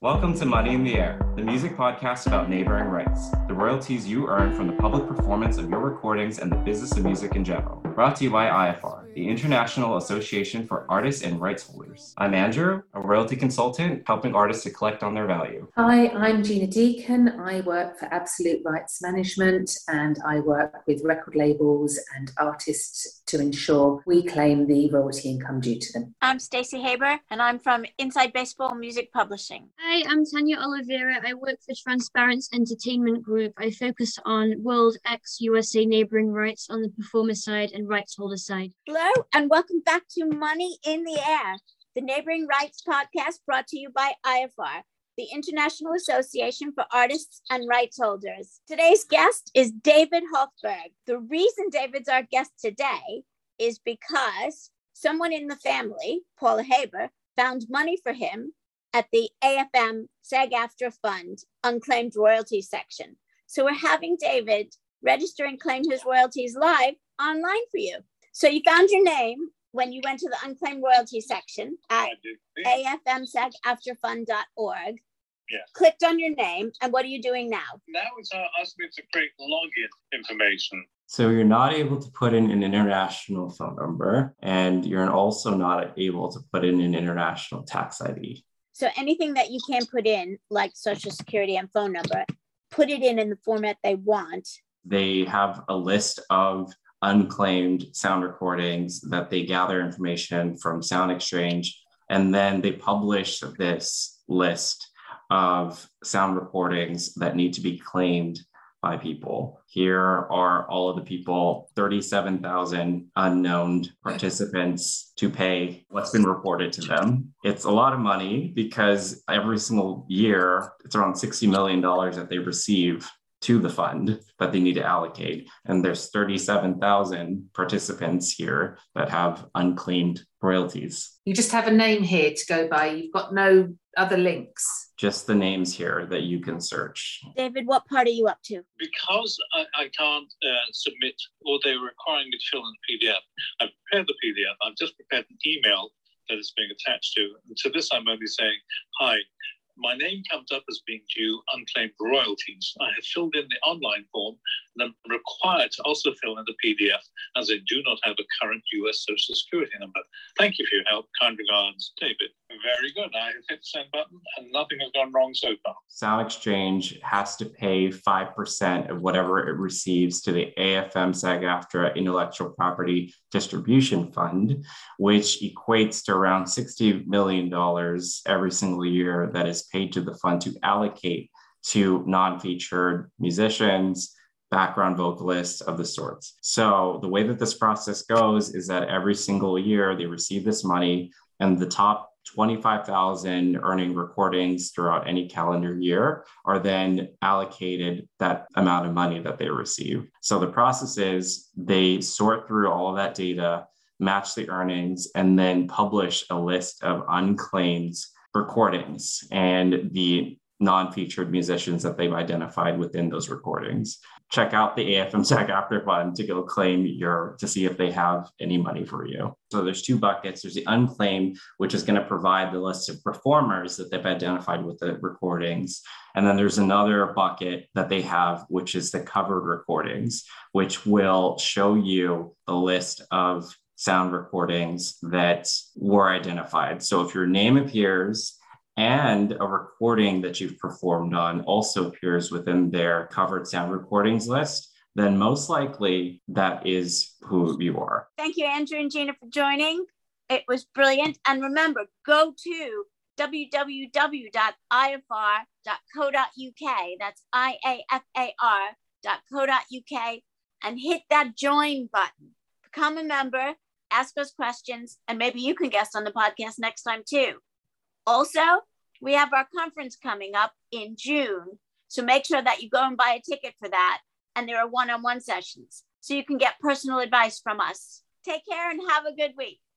Welcome to Money in the Air, the music podcast about neighboring rights, the royalties you earn from the public performance of your recordings and the business of music in general. Brought to you by IFR, the International Association for Artists and Rights Holders. I'm Andrew, a royalty consultant helping artists to collect on their value. Hi, I'm Gina Deacon. I work for Absolute Rights Management and I work with record labels and artists to ensure we claim the royalty income due to them. I'm Stacey Haber and I'm from Inside Baseball Music Publishing. Hi, I'm Tanya Oliveira. I work for Transparence Entertainment Group. I focus on World X USA neighboring rights on the performer side and rights holder side. Hello, and welcome back to Money in the Air, the neighboring rights podcast brought to you by IFR, the International Association for Artists and Rights Holders. Today's guest is David Hofberg. The reason David's our guest today is because someone in the family, Paula Haber, found money for him at the AFM SAG AFTRA Fund Unclaimed Royalties section. So we're having David register and claim his royalties live online for you. So you found your name when you went to the unclaimed royalty section at afmsagaftrafund.org. Yeah. Clicked on your name, and what are you doing now? Now it's uh, asking me to create login information. So you're not able to put in an international phone number, and you're also not able to put in an international tax ID. So anything that you can put in, like social security and phone number, put it in in the format they want. They have a list of unclaimed sound recordings that they gather information from SoundExchange, and then they publish this list of sound recordings that need to be claimed by people. Here are all of the people 37,000 unknown participants to pay what's been reported to them. It's a lot of money because every single year it's around $60 million that they receive to the fund that they need to allocate. And there's 37,000 participants here that have unclaimed royalties. You just have a name here to go by. You've got no other links. Just the names here that you can search. David, what part are you up to? Because I, I can't uh, submit, or they're requiring me to fill in the PDF, I've prepared the PDF. I've just prepared an email that is being attached to. And to this, I'm only saying, hi, my name comes up as being due unclaimed royalties. I have filled in the online form I'm required to also fill in the PDF as I do not have a current US Social Security number. Thank you for your help. Kind regards, David. Very good. I hit the send button and nothing has gone wrong so far. SoundExchange has to pay 5% of whatever it receives to the AFM SAG AFTRA Intellectual Property Distribution Fund, which equates to around $60 million every single year that is paid to the fund to allocate to non featured musicians, background vocalists of the sorts. So the way that this process goes is that every single year they receive this money and the top 25,000 earning recordings throughout any calendar year are then allocated that amount of money that they receive. So the process is they sort through all of that data, match the earnings, and then publish a list of unclaimed recordings and the non-featured musicians that they've identified within those recordings. Check out the AFM SAG AFTRA Fund to go claim your to see if they have any money for you. So there's two buckets. There's the unclaimed, which is going to provide the list of performers that they've identified with the recordings. And then there's another bucket that they have, which is the covered recordings, which will show you the list of sound recordings that were identified. So if your name appears and a recording that you've performed on also appears within their covered sound recordings list, then most likely that is who you are. Thank you, Andrew and Gina, for joining. It was brilliant. And remember, go to www.ifar.co.uk. That's I A F A R.co.uk and hit that join button. Become a member, ask us questions, and maybe you can guest on the podcast next time too. Also, we have our conference coming up in June. So make sure that you go and buy a ticket for that. And there are one on one sessions. So you can get personal advice from us. Take care and have a good week.